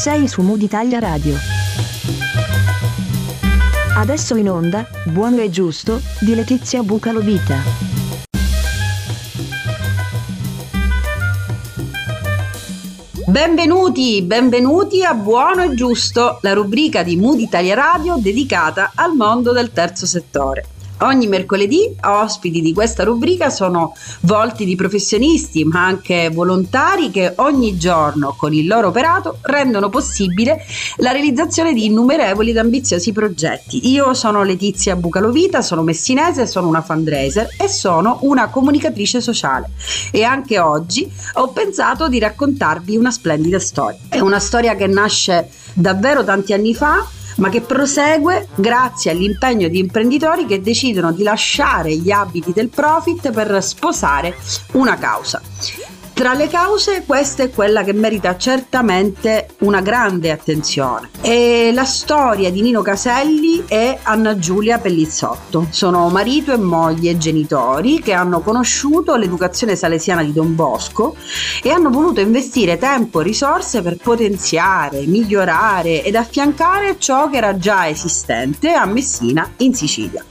Sei su Mood Italia Radio. Adesso in onda, Buono e Giusto, di Letizia Bucalovita. Benvenuti, benvenuti a Buono e Giusto, la rubrica di Mood Italia Radio dedicata al mondo del terzo settore. Ogni mercoledì ospiti di questa rubrica sono volti di professionisti, ma anche volontari che ogni giorno con il loro operato rendono possibile la realizzazione di innumerevoli ed ambiziosi progetti. Io sono Letizia Bucalovita, sono messinese, sono una fundraiser e sono una comunicatrice sociale. E anche oggi ho pensato di raccontarvi una splendida storia. È una storia che nasce davvero tanti anni fa ma che prosegue grazie all'impegno di imprenditori che decidono di lasciare gli abiti del profit per sposare una causa. Tra le cause questa è quella che merita certamente una grande attenzione. E la storia di Nino Caselli e Anna Giulia Pellizzotto. Sono marito e moglie genitori che hanno conosciuto l'educazione salesiana di Don Bosco e hanno voluto investire tempo e risorse per potenziare, migliorare ed affiancare ciò che era già esistente a Messina in Sicilia.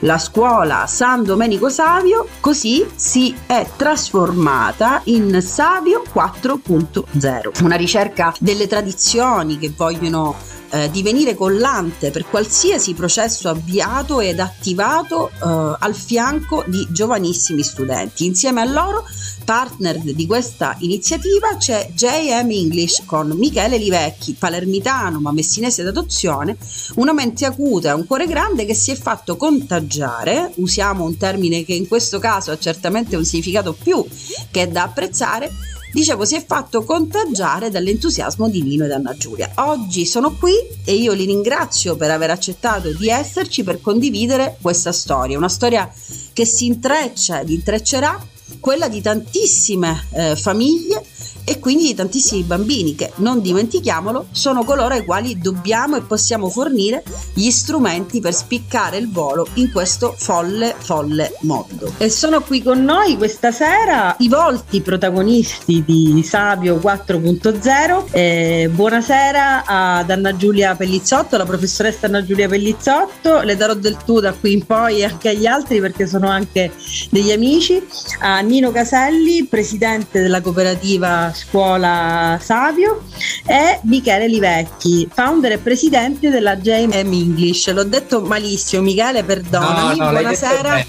La scuola San Domenico Savio così si è trasformata in Savio 4.0, una ricerca delle tradizioni che vogliono eh, divenire collante per qualsiasi processo avviato ed attivato eh, al fianco di giovanissimi studenti. Insieme a loro, partner di questa iniziativa, c'è JM English con Michele Livecchi, palermitano ma messinese d'adozione, una mente acuta e un cuore grande che si è fatto contagiare, usiamo un termine che in questo caso ha certamente un significato più che da apprezzare, dicevo, si è fatto contagiare dall'entusiasmo di Nino ed Anna Giulia. Oggi sono qui e io li ringrazio per aver accettato di esserci per condividere questa storia, una storia che si intreccia ed intreccerà quella di tantissime eh, famiglie e quindi di tantissimi bambini che, non dimentichiamolo, sono coloro ai quali dobbiamo e possiamo fornire gli strumenti per spiccare il volo in questo folle, folle mondo. E sono qui con noi questa sera i volti protagonisti di Sabio 4.0. Eh, buonasera ad Anna Giulia Pellizzotto, la professoressa Anna Giulia Pellizzotto, le darò del tu da qui in poi e anche agli altri perché sono anche degli amici, a Nino Caselli, presidente della cooperativa Scuola Savio e Michele Livecchi, founder e presidente della JM English. L'ho detto malissimo, Michele, perdonami. No, no, buonasera.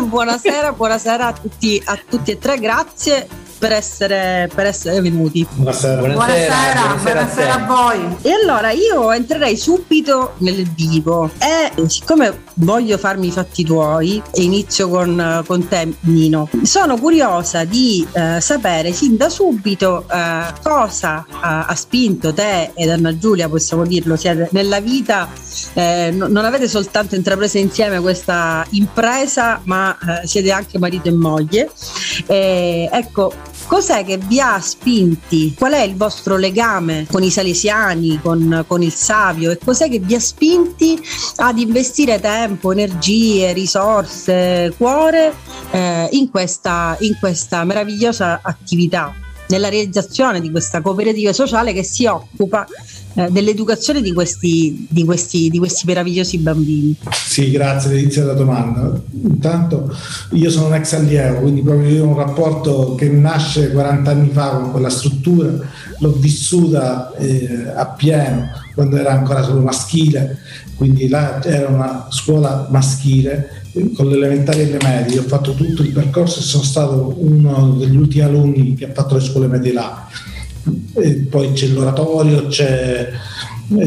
buonasera, buonasera a tutti, a tutti e tre, grazie per essere, per essere venuti. Buonasera. Buonasera, buonasera, buonasera a, a voi. E allora io entrerei subito nel vivo e siccome voglio farmi i fatti tuoi e inizio con, con te Nino, sono curiosa di eh, sapere sin da subito eh, cosa eh, ha spinto te ed Anna Giulia, possiamo dirlo, siete nella vita, eh, non avete soltanto intrapreso insieme questa impresa ma eh, siete anche marito e moglie. ecco, Cos'è che vi ha spinti? Qual è il vostro legame con i salesiani, con, con il Savio e cos'è che vi ha spinti ad investire tempo, energie, risorse, cuore eh, in, questa, in questa meravigliosa attività? nella realizzazione di questa cooperativa sociale che si occupa eh, dell'educazione di questi, di, questi, di questi meravigliosi bambini. Sì, grazie, inizio la domanda. Intanto io sono un ex allievo, quindi proprio io ho un rapporto che nasce 40 anni fa con quella struttura, l'ho vissuta eh, appieno quando era ancora solo maschile, quindi là era una scuola maschile con l'elementare e le medie, ho fatto tutto il percorso e sono stato uno degli ultimi alunni che ha fatto le scuole medie là. E poi c'è l'oratorio, c'è,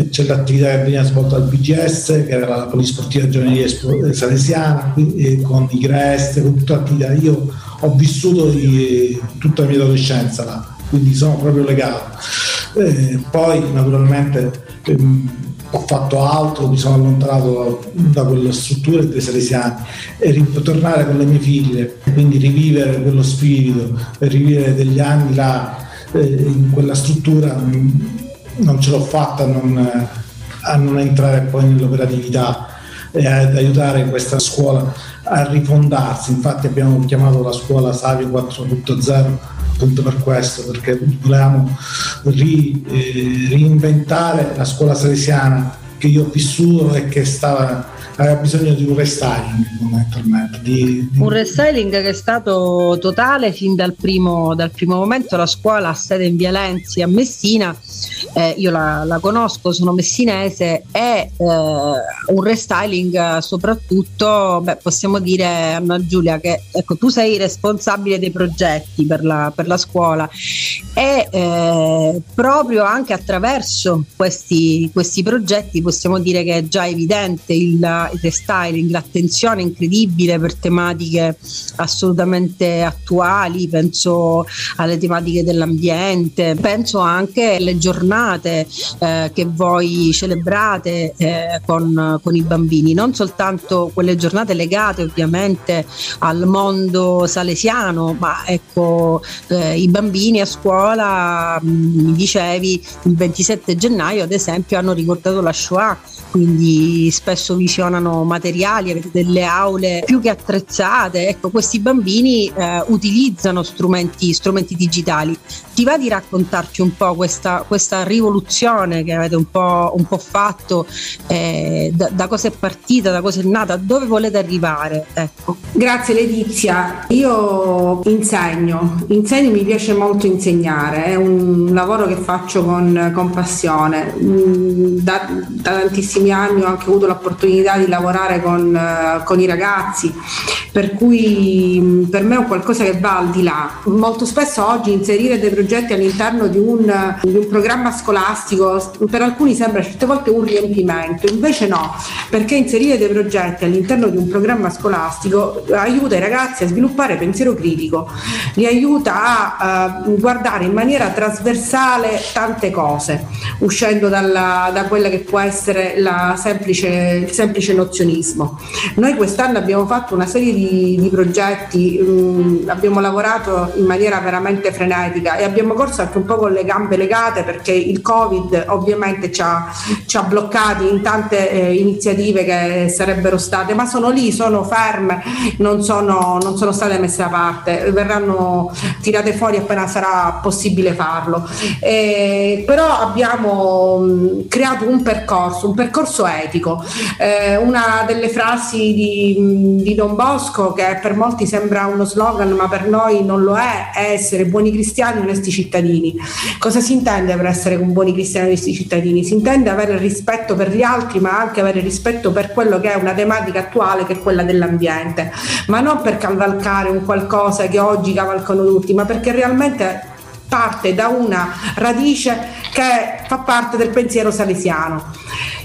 c'è l'attività che veniva svolta al BGS, che era la polisportiva giovanile salesiana, con i GREST, con tutta l'attività. Io ho vissuto tutta la mia adolescenza là, quindi sono proprio legato. E poi naturalmente ehm, ho fatto altro, mi sono allontanato da quella struttura dei salesiani e ritornare con le mie figlie, quindi rivivere quello spirito, rivivere degli anni là eh, in quella struttura non ce l'ho fatta a non, a non entrare poi nell'operatività e ad aiutare questa scuola a rifondarsi. Infatti abbiamo chiamato la scuola Savio 4.0 appunto per questo, perché volevamo ri, eh, reinventare la scuola salesiana che io ho vissuto e che stava aveva bisogno di un restyling fondamentalmente. Di, di... Un restyling che è stato totale fin dal primo, dal primo momento. La scuola ha sede in Via Lenzi a Messina, eh, io la, la, conosco, sono messinese, è eh, un restyling soprattutto, beh, possiamo dire Anna Giulia che ecco, tu sei responsabile dei progetti per la, per la scuola e eh, proprio anche attraverso questi, questi progetti possiamo dire che è già evidente il, il restyling, l'attenzione incredibile per tematiche assolutamente attuali, penso alle tematiche dell'ambiente, penso anche alle giornate eh, che voi celebrate eh, con, con, i bambini, non soltanto quelle giornate legate ovviamente al mondo salesiano, ma ecco eh, i bambini a scuola, mm, mi dicevi, il 27 gennaio ad esempio hanno ricordato la Shoah, quindi spesso visionano materiali, avete delle aule più che attrezzate, ecco questi bambini eh, utilizzano strumenti, strumenti digitali. Ti va di raccontarci un po' questa, questa rivoluzione che avete un po', un po fatto, eh, da, da, cosa è partita, da cosa è nata, dove volete arrivare? Ecco. Grazie Letizia, io insegno, insegno mi piace molto insegnare, è un lavoro che faccio con, con passione. Mm, da, da, tantissimi anni ho anche avuto l'opportunità di lavorare con, uh, con i ragazzi, per cui mm, per me è qualcosa che va al di là. Molto spesso oggi inserire dei progetti all'interno di un, di un, programma scolastico per alcuni sembra certe volte un riempimento, invece no, perché inserire dei progetti all'interno di un programma scolastico aiuta i ragazzi a sviluppare pensiero critico, li aiuta a uh, guardare in maniera trasversale tante cose, uscendo dalla, da quella che può essere semplice, il semplice nozionismo. Noi quest'anno abbiamo fatto una serie di, di progetti, mh, mm, abbiamo lavorato in maniera veramente frenetica e abbiamo corso anche un po' con le gambe legate perché il Covid ovviamente ci ha, ci ha bloccati in tante eh, iniziative che sarebbero state, ma sono lì, sono ferme, non sono, non sono state messe da parte, verranno tirate fuori appena sarà possibile farlo. Eh, però abbiamo mh, creato un percorso, un percorso etico. Eh, una delle frasi di, di Don Bosco, che per molti sembra uno slogan, ma per noi non lo è, è essere buoni cristiani, onesti cittadini. Cosa si intende per essere buoni cristiani onesti cittadini? Si intende avere rispetto per gli altri, ma anche avere rispetto per quello che è una tematica attuale, che è quella dell'ambiente, ma non per cavalcare un qualcosa che oggi cavalcano tutti, ma perché realmente parte da una radice che fa parte del pensiero salesiano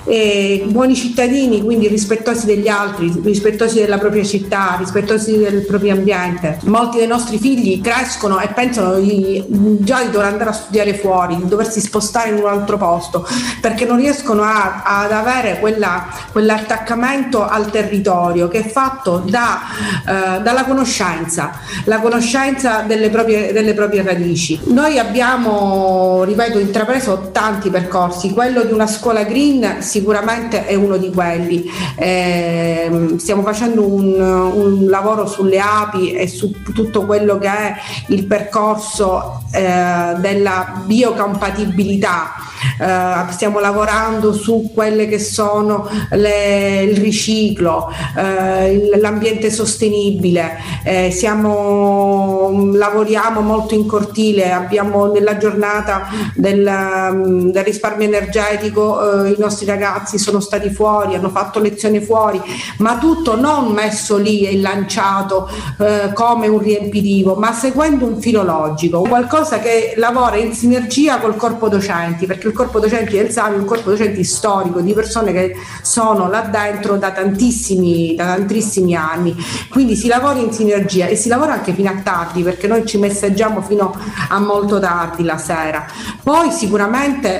eh, buoni cittadini, quindi rispettosi degli altri, rispettosi della propria città, rispettosi del proprio ambiente. Molti dei nostri figli crescono e pensano di, già di dover andare a studiare fuori, di doversi spostare in un altro posto, perché non riescono a, ad avere quella, quell'attaccamento al territorio che è fatto da, eh, dalla conoscenza, la conoscenza delle proprie, delle proprie radici. Noi abbiamo, ripeto, intrapreso tanti percorsi, quello di una scuola green sicuramente è uno di quelli. Eh, stiamo facendo un, un, lavoro sulle api e su tutto quello che è il percorso eh, della biocompatibilità. Eh, stiamo lavorando su quelle che sono le, il riciclo, eh, l'ambiente sostenibile, eh, siamo, lavoriamo molto in cortile, abbiamo nella giornata del, del risparmio energetico eh, i nostri ragazzi sono stati fuori, hanno fatto lezione fuori, ma tutto non messo lì e lanciato eh, come un riempitivo, ma seguendo un filologico, qualcosa che lavora in sinergia col corpo docenti, perché il corpo docenti del Savio è un corpo docenti storico di persone che sono là dentro da tantissimi, da tantissimi anni, quindi si lavora in sinergia e si lavora anche fino a tardi, perché noi ci messaggiamo fino a molto tardi la sera. Poi sicuramente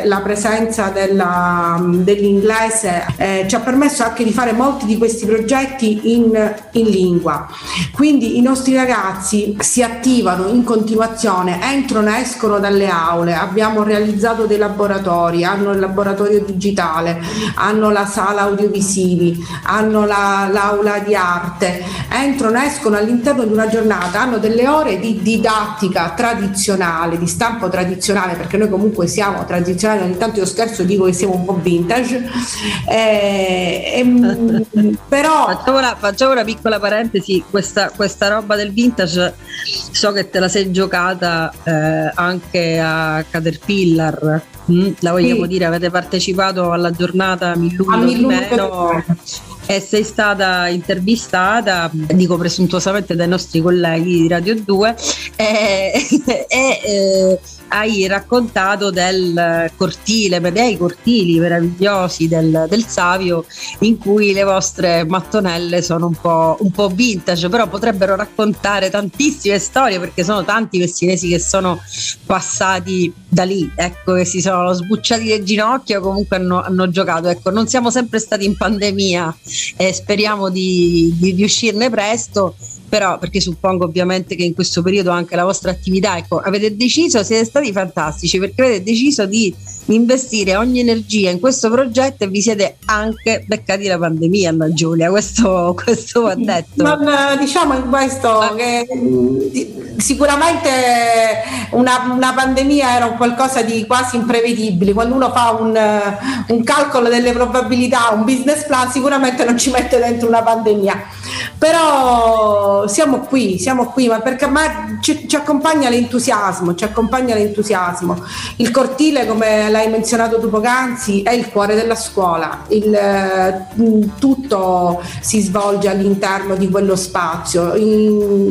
la presenza della, dell'inizio inglese eh, ci ha permesso anche di fare molti di questi progetti in, in lingua. Quindi i nostri ragazzi si attivano in continuazione, entrano e escono dalle aule, abbiamo realizzato dei laboratori, hanno il laboratorio digitale, hanno la sala audiovisivi, hanno la, l'aula di arte, entrano e escono all'interno di una giornata, hanno delle ore di didattica tradizionale, di stampo tradizionale, perché noi comunque siamo tradizionali, ogni tanto io scherzo dico che siamo un po' vintage, eh, eh, però... Facciamo una, facciamo una, piccola parentesi, questa, questa, roba del vintage so che te la sei giocata eh, anche a Caterpillar, mm, la vogliamo sì. dire, avete partecipato alla giornata meno e sei stata intervistata, dico presuntuosamente dai nostri colleghi di Radio 2 e, e eh, hai raccontato del cortile, dei cortili meravigliosi del, del, Savio in cui le vostre mattonelle sono un po', un po' vintage, però potrebbero raccontare tantissime storie perché sono tanti messinesi che sono passati da lì, ecco, che si sono sbucciati le ginocchia o comunque hanno, hanno, giocato. Ecco, non siamo sempre stati in pandemia e speriamo di, di riuscirne presto però perché suppongo ovviamente che in questo periodo anche la vostra attività, ecco, avete deciso, siete stati fantastici perché avete deciso di investire ogni energia in questo progetto e vi siete anche beccati la pandemia, Anna Giulia, questo, questo va detto. Non, diciamo in questo Ma... che sicuramente una, una, pandemia era un qualcosa di quasi imprevedibile, quando uno fa un, un calcolo delle probabilità, un business plan, sicuramente non ci mette dentro una pandemia, però siamo qui, siamo qui, ma perché a me ci, ci accompagna l'entusiasmo, ci accompagna l'entusiasmo. Il cortile, come l'hai menzionato tu poc'anzi, è il cuore della scuola, il, mm, tutto si svolge all'interno di quello spazio. I,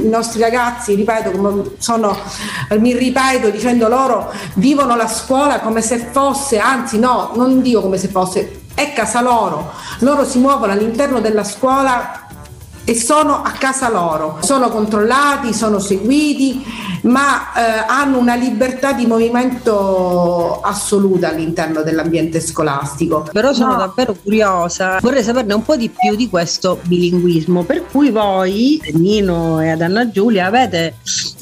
i nostri ragazzi, ripeto, sono, mi ripeto dicendo loro, vivono la scuola come se fosse, anzi no, non dico come se fosse, è casa loro. Loro si muovono all'interno della scuola e sono a casa loro, sono controllati, sono seguiti, ma eh, hanno una libertà di movimento assoluta all'interno dell'ambiente scolastico. Però sono no. davvero curiosa, vorrei saperne un po' di più di questo bilinguismo, per cui voi, Nino e ad Anna Giulia, avete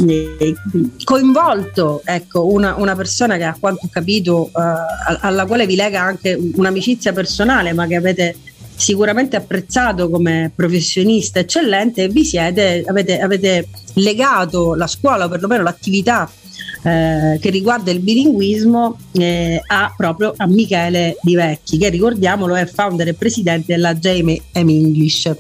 eh, coinvolto ecco, una, una, persona che a quanto ho capito, eh, alla quale vi lega anche un'amicizia personale, ma che avete sicuramente apprezzato come professionista eccellente vi siete, avete, avete legato la scuola o perlomeno l'attività eh, che riguarda il bilinguismo eh, a, proprio a Michele Di Vecchi, che ricordiamolo è founder e presidente della JM English.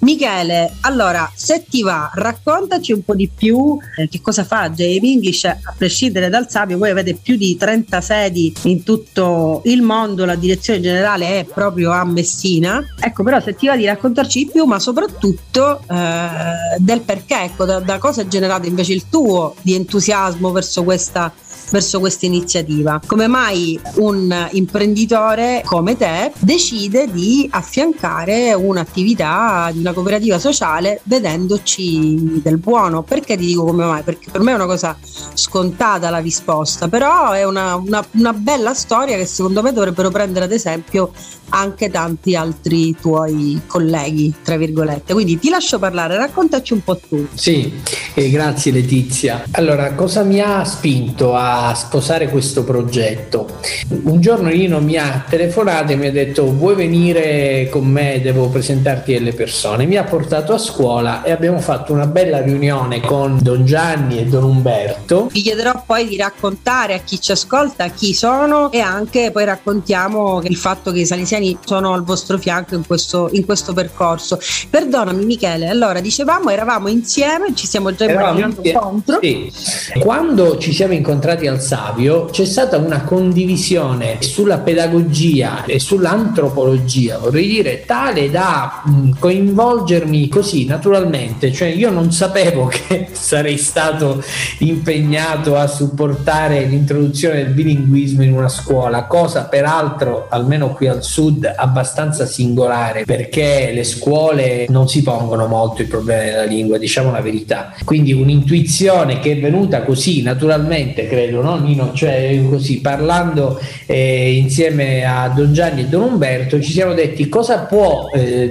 Michele, allora, se ti va, raccontaci un po' di più eh, che cosa fa JM English, a prescindere dal Savio, voi avete più di 30 sedi in tutto il mondo, la direzione generale è proprio a Messina. Ecco, però se ti va di raccontarci di più, ma soprattutto eh, del perché, ecco, da, da cosa è generato invece il tuo di entusiasmo verso questa verso questa iniziativa. Come mai un imprenditore come te decide di affiancare un'attività di una cooperativa sociale vedendoci del buono? Perché ti dico come mai? Perché per me è una cosa scontata la risposta, però è una, una, una bella storia che secondo me dovrebbero prendere ad esempio anche tanti altri tuoi colleghi, tra virgolette. Quindi ti lascio parlare, raccontaci un po' tu. Sì, eh, grazie Letizia. Allora, cosa mi ha spinto a sposare questo progetto? Un giorno Nino mi ha telefonato e mi ha detto vuoi venire con me, devo presentarti delle persone. Mi ha portato a scuola e abbiamo fatto una bella riunione con Don Gianni e Don Umberto. Vi chiederò poi di raccontare a chi ci ascolta chi sono e anche poi raccontiamo il fatto che i salesiani sono al vostro fianco in questo, in questo percorso. Perdonami Michele, allora dicevamo eravamo insieme, ci siamo già immaginando contro. Sì. Quando ci siamo incontrati al Savio c'è stata una condivisione sulla pedagogia e sull'antropologia, vorrei dire, tale da mm, coinvolgermi così naturalmente, cioè io non sapevo che sarei stato impegnato a supportare l'introduzione del bilinguismo in una scuola, cosa peraltro almeno qui al sud abbastanza singolare perché le scuole non si pongono molto il problema della lingua, diciamo la verità. quindi un'intuizione che è venuta così naturalmente, credo, no Nino? Cioè così parlando eh, insieme a Don Gianni e Don Umberto ci siamo detti cosa può eh,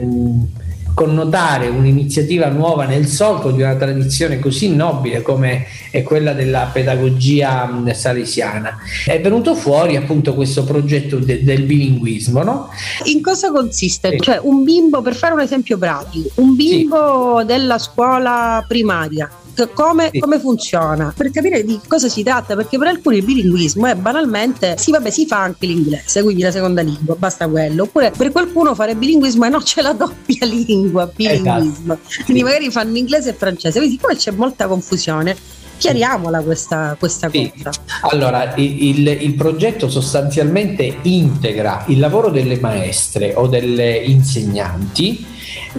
connotare un'iniziativa nuova nel solco di una tradizione così nobile come è quella della pedagogia salesiana. È venuto fuori appunto questo progetto de- del bilinguismo, no? In cosa consiste? Sì. Cioè un bimbo, per fare un esempio pratico, un bimbo sì. della scuola primaria come, sì. come, funziona per capire di cosa si tratta perché per alcuni il bilinguismo è banalmente sì vabbè si fa anche l'inglese quindi la seconda lingua basta quello oppure per qualcuno fare bilinguismo è no c'è la doppia lingua bilinguismo esatto. quindi magari fanno inglese e francese quindi siccome c'è molta confusione chiariamola questa, questa sì. cosa. Allora, il, il, progetto sostanzialmente integra il lavoro delle maestre o delle insegnanti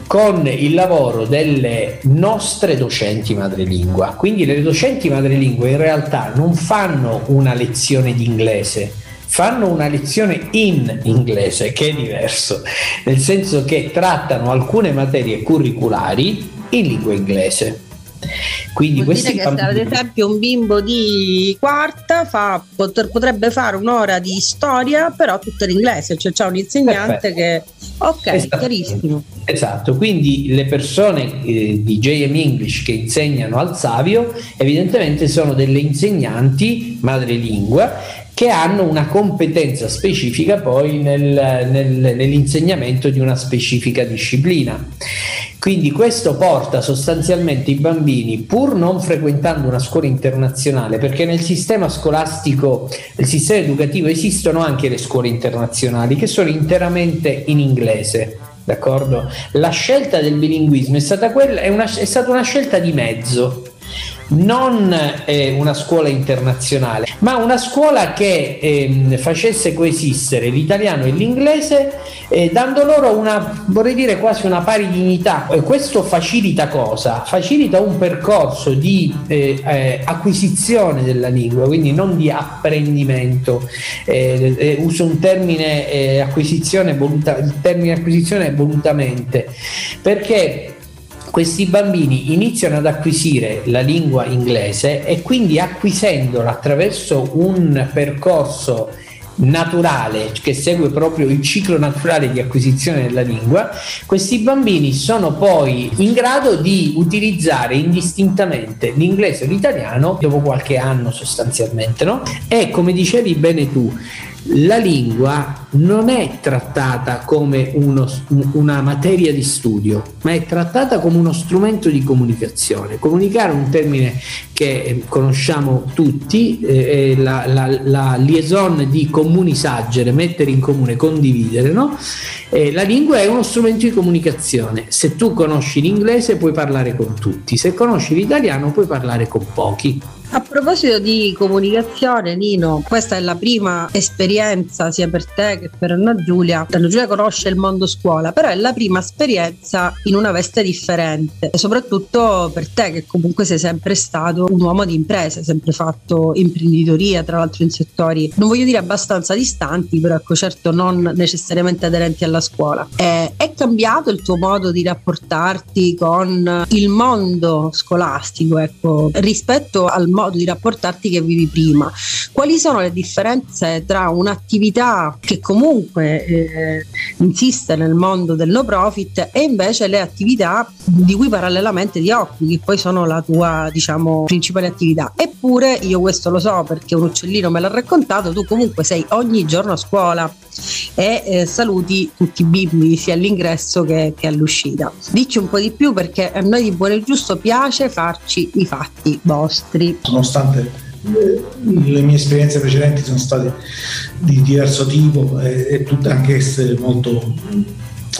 con il lavoro delle nostre docenti madrelingua. Quindi le docenti madrelingua in realtà non fanno una lezione di inglese, fanno una lezione in inglese, che è diverso, nel senso che trattano alcune materie curriculari in lingua inglese. Quindi Vuol questi che bambini... ad esempio un bimbo di quarta fa, potrebbe fare un'ora di storia però tutto in inglese, cioè c'è un insegnante Perfetto. che ok, esatto. chiarissimo. Esatto, quindi le persone eh, di JM English che insegnano al Savio evidentemente sono delle insegnanti madrelingua che hanno una competenza specifica poi nel, nel, nell'insegnamento di una specifica disciplina. Quindi questo porta sostanzialmente i bambini, pur non frequentando una scuola internazionale, perché nel sistema scolastico, nel sistema educativo esistono anche le scuole internazionali che sono interamente in inglese. D'accordo? La scelta del bilinguismo è stata, quella, è una, è stata una scelta di mezzo, non eh, una scuola internazionale, ma una scuola che eh, facesse coesistere l'italiano e l'inglese, eh, dando loro una, vorrei dire, quasi una pari dignità. E questo facilita cosa? Facilita un percorso di eh, eh, acquisizione della lingua, quindi non di apprendimento. Eh, uso un termine acquisizione, voluta, il termine acquisizione volutamente, perché questi bambini iniziano ad acquisire la lingua inglese e quindi acquisendola attraverso un percorso naturale che segue proprio il ciclo naturale di acquisizione della lingua, questi bambini sono poi in grado di utilizzare indistintamente l'inglese e l'italiano dopo qualche anno sostanzialmente, no? E come dicevi bene tu, la lingua non è trattata come uno, una materia di studio, ma è trattata come uno strumento di comunicazione. Comunicare è un termine che eh, conosciamo tutti, eh, la, la, la, liaison di comunisagere, mettere in comune, condividere. No? Eh, la lingua è uno strumento di comunicazione. Se tu conosci l'inglese puoi parlare con tutti, se conosci l'italiano puoi parlare con pochi. A proposito di comunicazione, Nino, questa è la prima esperienza sia per te che per Anna Giulia. Anna Giulia conosce il mondo scuola, però è la prima esperienza in una veste differente, soprattutto per te che comunque sei sempre stato un uomo di impresa, sempre fatto imprenditoria, tra l'altro in settori, non voglio dire abbastanza distanti, però ecco certo non necessariamente aderenti alla scuola. È, è cambiato il tuo modo di rapportarti con il mondo scolastico, ecco, rispetto al mondo modo di rapportarti che vivi prima. Quali sono le differenze tra un'attività che comunque eh, insiste nel mondo del no profit e invece le attività di cui parallelamente ti occupi, che poi sono la tua diciamo principale attività. Eppure io questo lo so perché un uccellino me l'ha raccontato, tu comunque sei ogni giorno a scuola e eh, saluti tutti i bimbi sia all'ingresso che, che, all'uscita. Dici un po' di più perché a noi di Buono e Giusto piace farci i fatti vostri. Nonostante le mie esperienze precedenti sono state di diverso tipo e, e tutte anche esse molto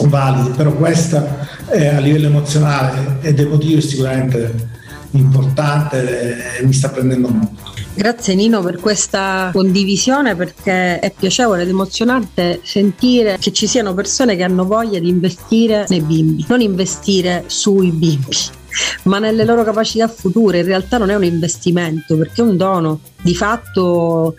valide, però questa è a livello emozionale ed emotivo è sicuramente importante e mi sta prendendo molto. Grazie Nino per questa condivisione perché è piacevole ed emozionante sentire che ci siano persone che hanno voglia di investire nei bimbi, non investire sui bimbi ma nelle loro capacità future. In realtà non è un investimento perché è un dono. Di fatto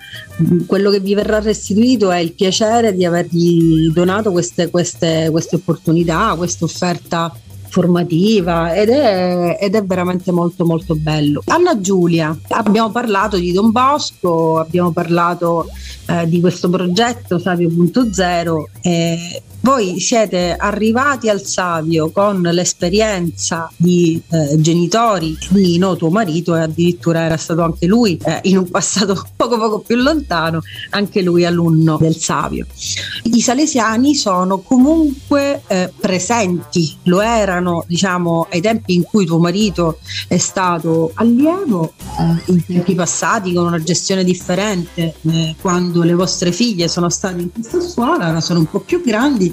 quello che vi verrà restituito è il piacere di avergli donato queste, queste, queste opportunità, questa offerta formativa ed è, ed è veramente molto molto bello. Anna Giulia, abbiamo parlato di Don Bosco, abbiamo parlato eh, di questo progetto Savio.0 e voi siete arrivati al Savio con l'esperienza di eh, genitori di no tuo marito e addirittura era stato anche lui eh, in un passato poco poco più lontano, anche lui alunno del Savio. I salesiani sono comunque eh, presenti, lo erano diciamo ai tempi in cui tuo marito è stato allievo, eh, in tempi passati con una gestione differente, eh, quando le vostre figlie sono state in questa scuola, ora sono un po' più grandi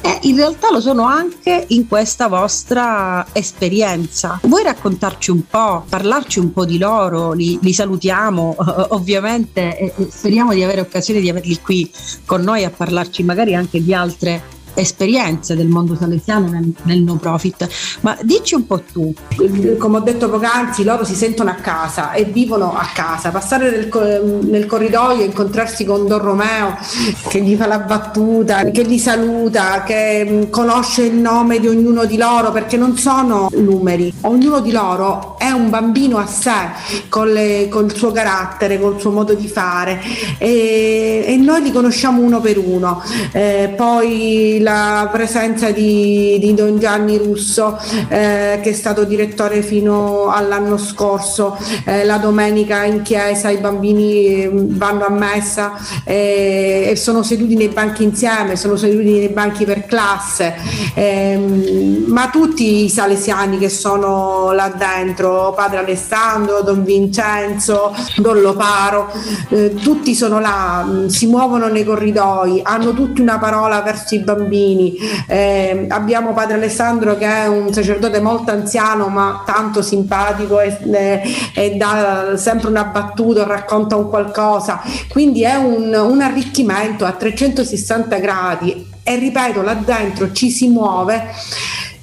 e in realtà lo sono anche in questa vostra esperienza. Vuoi raccontarci un po', parlarci un po' di loro? Li, li salutiamo ovviamente e speriamo di avere occasione di averli qui con noi a parlarci magari anche di altre esperienze del mondo salesiano nel, nel, no profit. Ma dici un po' tu. Come ho detto poc'anzi, loro si sentono a casa e vivono a casa. Passare nel, nel corridoio, incontrarsi con Don Romeo che gli fa la battuta, che li saluta, che mm, conosce il nome di ognuno di loro perché non sono numeri. Ognuno di loro è un bambino a sé con, le, con il suo carattere, col suo modo di fare e, e noi li conosciamo uno per uno. Eh, poi la presenza di, di Don Gianni Russo eh, che è stato direttore fino all'anno scorso, eh, la domenica in chiesa i bambini mm, vanno a messa eh, e sono seduti nei banchi insieme, sono seduti nei banchi per classe, ehm, ma tutti i salesiani che sono là dentro, padre Alessandro, Don Vincenzo, Don Loparo, eh, tutti sono là, mm, si muovono nei corridoi, hanno tutti una parola verso i bambini bambini. Eh, abbiamo padre Alessandro che è un sacerdote molto anziano ma tanto simpatico e, e, e dà sempre una battuta, racconta un qualcosa. Quindi è un, un arricchimento a 360 gradi e ripeto, là dentro ci si muove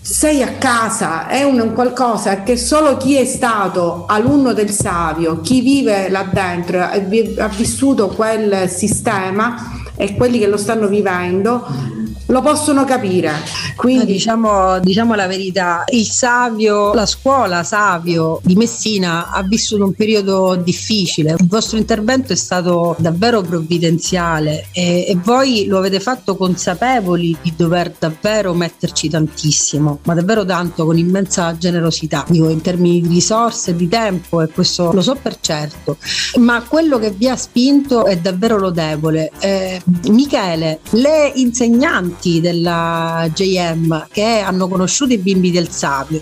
sei a casa, è un qualcosa che solo chi è stato alunno del Savio, chi vive là dentro, ha vissuto quel sistema e quelli che lo stanno vivendo lo possono capire. Quindi diciamo, diciamo, la verità, il Savio, la scuola Savio di Messina ha vissuto un periodo difficile. Il vostro intervento è stato davvero provvidenziale e, e voi lo avete fatto consapevoli di dover davvero metterci tantissimo, ma davvero tanto con immensa generosità, dico in termini di risorse, di tempo e questo lo so per certo. Ma quello che vi ha spinto è davvero lodevole. Eh, Michele, le insegnanti studenti della JM che hanno conosciuto i bimbi del Savio,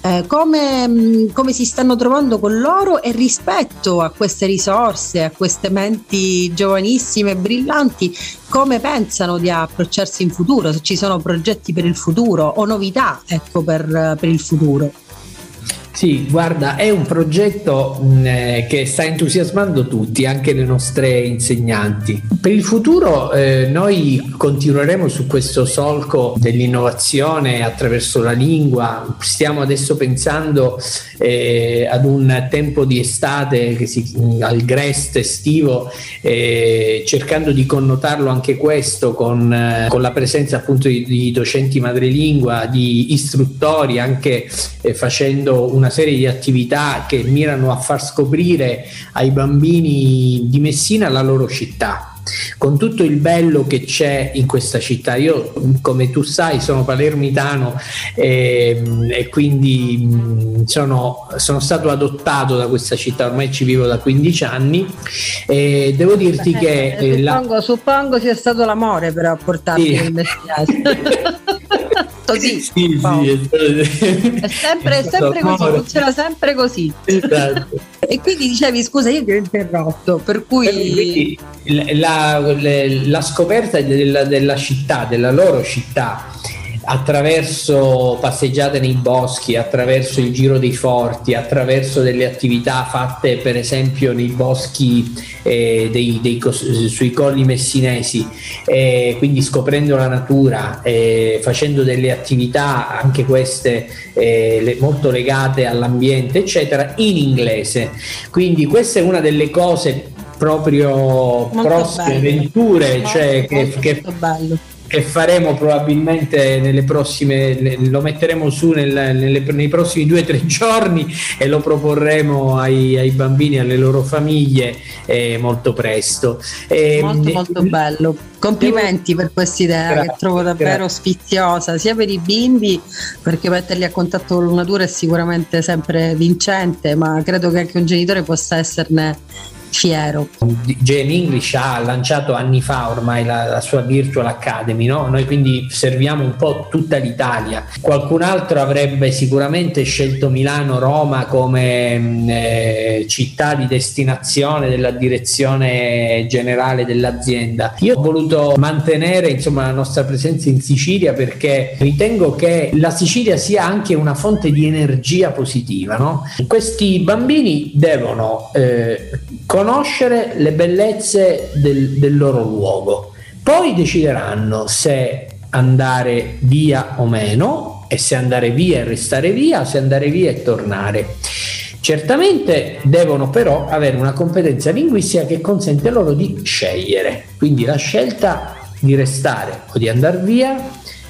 eh, come, mm, come, si stanno trovando con loro e rispetto a queste risorse, a queste menti giovanissime e brillanti, come pensano di approcciarsi in futuro, se ci sono progetti per il futuro o novità ecco, per, per il futuro. Sì, guarda, è un progetto mh, mm, eh, che sta entusiasmando tutti, anche le nostre insegnanti. Per il futuro eh, noi continueremo su questo solco dell'innovazione attraverso la lingua. Stiamo adesso pensando eh, ad un tempo di estate, si, al Grest estivo, eh, cercando di connotarlo anche questo con, eh, con la presenza appunto di, di, docenti madrelingua, di istruttori, anche eh, facendo una una serie di attività che mirano a far scoprire ai bambini di Messina la loro città con tutto il bello che c'è in questa città. Io, come tu sai, sono palermitano e, ehm, e quindi sono, sono, stato adottato da questa città, ormai ci vivo da 15 anni e devo dirti Beh, che... Eh, suppongo, la... suppongo, sia stato l'amore per a portarti sì. nel mestiere. così. Sì, sì, è, sempre, è sempre così, funziona sempre così. Esatto. e quindi dicevi, scusa, io ti ho interrotto, per cui... La, la, la scoperta della, della città, della loro città, attraverso passeggiate nei boschi, attraverso il giro dei forti, attraverso delle attività fatte per esempio nei boschi eh, dei, dei, sui colli messinesi, eh, quindi scoprendo la natura, eh, facendo delle attività anche queste eh, le, molto legate all'ambiente, eccetera, in inglese. Quindi questa è una delle cose proprio prossime, avventure, cioè che, che che faremo probabilmente nelle prossime, lo metteremo su nel, nelle, nei prossimi due o tre giorni e lo proporremo ai, ai bambini, alle loro famiglie eh, molto presto. Eh, molto molto bello. Complimenti per questa idea che trovo davvero grazie. sfiziosa, sia per i bimbi, perché metterli a contatto con la natura è sicuramente sempre vincente, ma credo che anche un genitore possa esserne fiero. Jane English ha lanciato anni fa ormai la, la sua Virtual Academy, no? noi quindi serviamo un po' tutta l'Italia. Qualcun altro avrebbe sicuramente scelto Milano, Roma come mm, eh, città di destinazione della direzione generale dell'azienda. Io ho voluto mantenere insomma, la nostra presenza in Sicilia perché ritengo che la Sicilia sia anche una fonte di energia positiva. No? Questi bambini devono eh, conoscere le bellezze del, del loro luogo. Poi decideranno se andare via o meno e se andare via e restare via, se andare via e tornare. Certamente devono però avere una competenza linguistica che consente loro di scegliere, quindi la scelta di restare o di andare via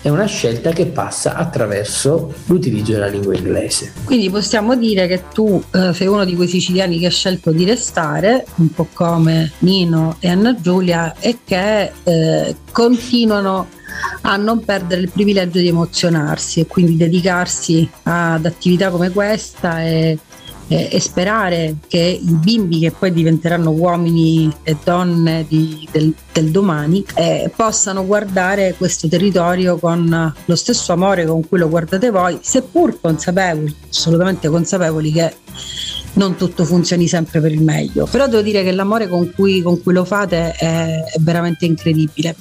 è una scelta che passa attraverso l'utilizzo della lingua inglese. Quindi possiamo dire che tu eh, sei uno di quei siciliani che ha scelto di restare, un po' come Nino e Anna Giulia, e che eh, continuano a non perdere il privilegio di emozionarsi e quindi dedicarsi ad attività come questa e eh, e sperare che i bimbi che poi diventeranno uomini e donne di, del, del, domani eh, possano guardare questo territorio con lo stesso amore con cui lo guardate voi, seppur consapevoli, assolutamente consapevoli che non tutto funzioni sempre per il meglio. Però devo dire che l'amore con cui, con cui lo fate è, è veramente incredibile.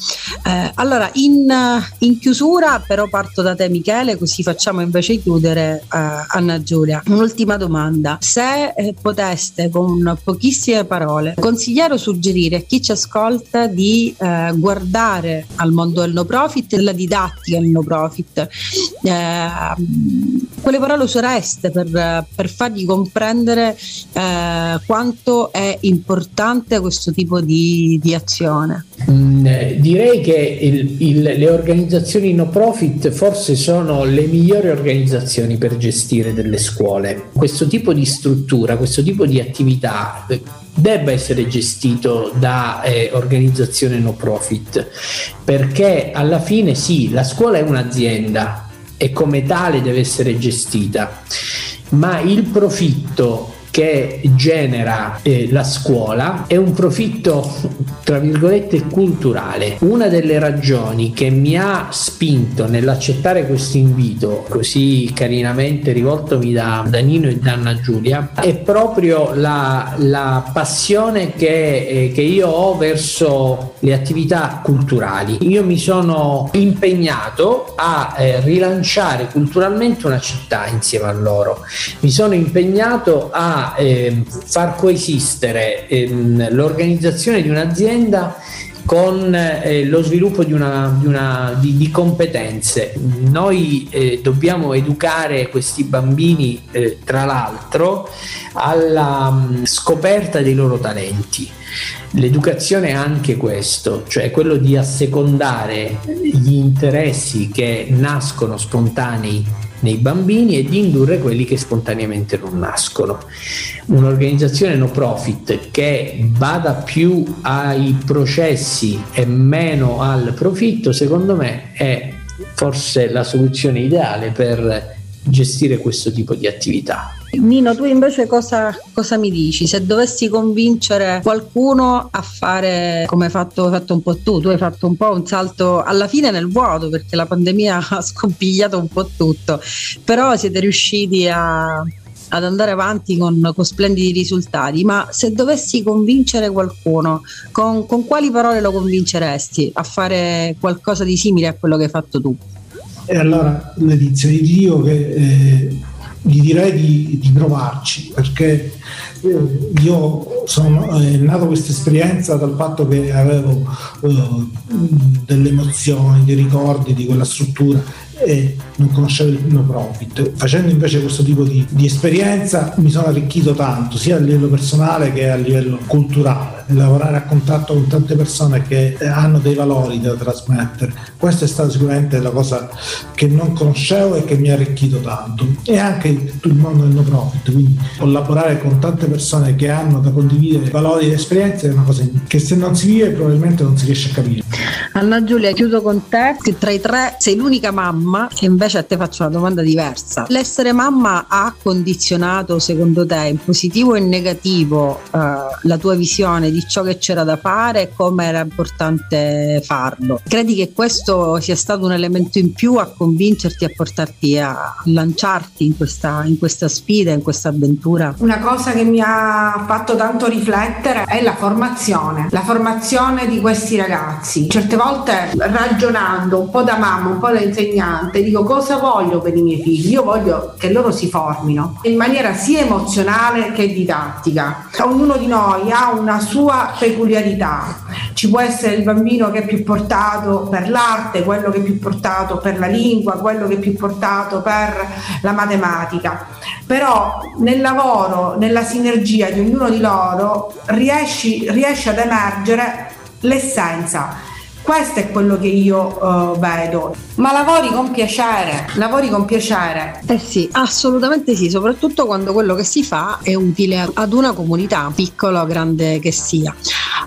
Eh, allora, in, in, chiusura, però parto da te, Michele, così facciamo invece chiudere eh, Anna Giulia. Un'ultima domanda: se eh, poteste con pochissime parole consigliare o suggerire a chi ci ascolta di eh, guardare al mondo del no profit e della didattica del no profit, eh, quale parole usereste per, per fargli comprendere? Capire eh, quanto è importante questo tipo di, di azione? Mm, eh, direi che il, il, le organizzazioni no profit forse sono le migliori organizzazioni per gestire delle scuole. Questo tipo di struttura, questo tipo di attività eh, debba essere gestito da eh, organizzazione no profit perché alla fine sì, la scuola è un'azienda e come tale deve essere gestita ma il profitto che genera eh, la scuola è un profitto tra virgolette culturale. Una delle ragioni che mi ha spinto nell'accettare questo invito così carinamente rivoltomi da Danino e da Anna Giulia è proprio la, la passione che, eh, che io ho verso le attività culturali. Io mi sono impegnato a eh, rilanciare culturalmente una città insieme a loro. Mi sono impegnato a eh, far coesistere ehm, l'organizzazione di un'azienda con eh, lo sviluppo di, una, di, una, di, di competenze. Noi eh, dobbiamo educare questi bambini, eh, tra l'altro, alla mh, mm, scoperta dei loro talenti. L'educazione è anche questo, cioè quello di assecondare gli interessi che nascono spontanei nei bambini e di indurre quelli che spontaneamente non nascono. Un'organizzazione no profit che vada più ai processi e meno al profitto, secondo me, è forse la soluzione ideale per gestire questo tipo di attività. Nino, tu invece cosa, cosa, mi dici? Se dovessi convincere qualcuno a fare come hai fatto, fatto, un po' tu, tu hai fatto un po' un salto alla fine nel vuoto perché la pandemia ha scompigliato un po' tutto, però siete riusciti a, ad andare avanti con, con, splendidi risultati, ma se dovessi convincere qualcuno, con, con quali parole lo convinceresti a fare qualcosa di simile a quello che hai fatto tu? E allora Letizia, ti dico che eh, gli direi di, di provarci perché eh, io sono è nata questa esperienza dal fatto che avevo eh, delle emozioni, dei ricordi di quella struttura e non conoscevo il no profit. Facendo invece questo tipo di, di esperienza mi sono arricchito tanto, sia a livello personale che a livello culturale lavorare a contatto con tante persone che eh, hanno dei valori da trasmettere. Questa è stata sicuramente la cosa che non conoscevo e che mi ha arricchito tanto. E anche tutto il mondo del no profit, quindi collaborare con tante persone che hanno da condividere valori ed esperienze è una cosa che se non si vive probabilmente non si riesce a capire. Anna Giulia, chiudo con te, che tra i tre sei l'unica mamma e invece a te faccio una domanda diversa. L'essere mamma ha condizionato secondo te in positivo e in negativo eh, la tua visione di ciò che c'era da fare e come era importante farlo. Credi che questo sia stato un elemento in più a convincerti, a portarti a lanciarti in questa, in questa sfida, in questa avventura? Una cosa che mi ha fatto tanto riflettere è la formazione, la formazione di questi ragazzi. Certe volte ragionando un po' da mamma, un po' da insegnante, dico cosa voglio per i miei figli? Io voglio che loro si formino in maniera sia emozionale che didattica. Ognuno di noi ha una sua peculiarità. Ci può essere il bambino che è più portato per l'arte, quello che è più portato per la lingua, quello che è più portato per la matematica. Però nel lavoro, nella sinergia di ognuno di loro, riesce ad emergere l'essenza questo è quello che io uh, vedo. Ma lavori con piacere, lavori con piacere. Eh sì, assolutamente sì, soprattutto quando quello che si fa è utile ad una comunità, piccola o grande che sia.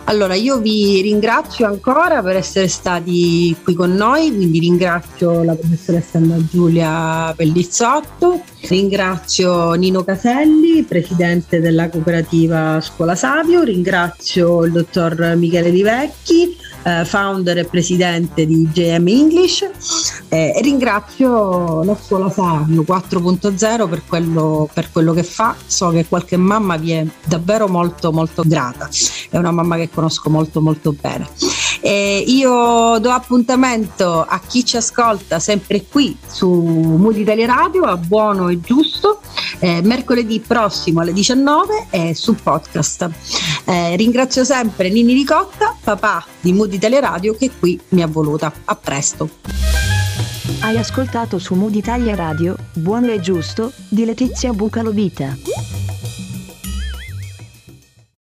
Allora, io vi ringrazio ancora per essere stati qui con noi, quindi ringrazio la professoressa Anna Giulia Pellizzotto, ringrazio Nino Caselli, presidente della cooperativa Scuola Savio, ringrazio il dottor Michele Di Vecchi, eh, founder e presidente di JM English eh, e ringrazio la scuola Savio 4.0 per quello, per quello che fa, so che qualche mamma vi è davvero molto molto grata, è una mamma che conosco molto molto bene. E io do appuntamento a chi ci ascolta sempre qui su Mood Italia Radio a buono e giusto eh, mercoledì prossimo alle 19 e su podcast. Eh, ringrazio sempre Nini Ricotta, papà di Mood Italia Radio che qui mi ha voluta. A presto. Hai ascoltato su Mood Italia Radio Buono e giusto di Letizia Bucalovita.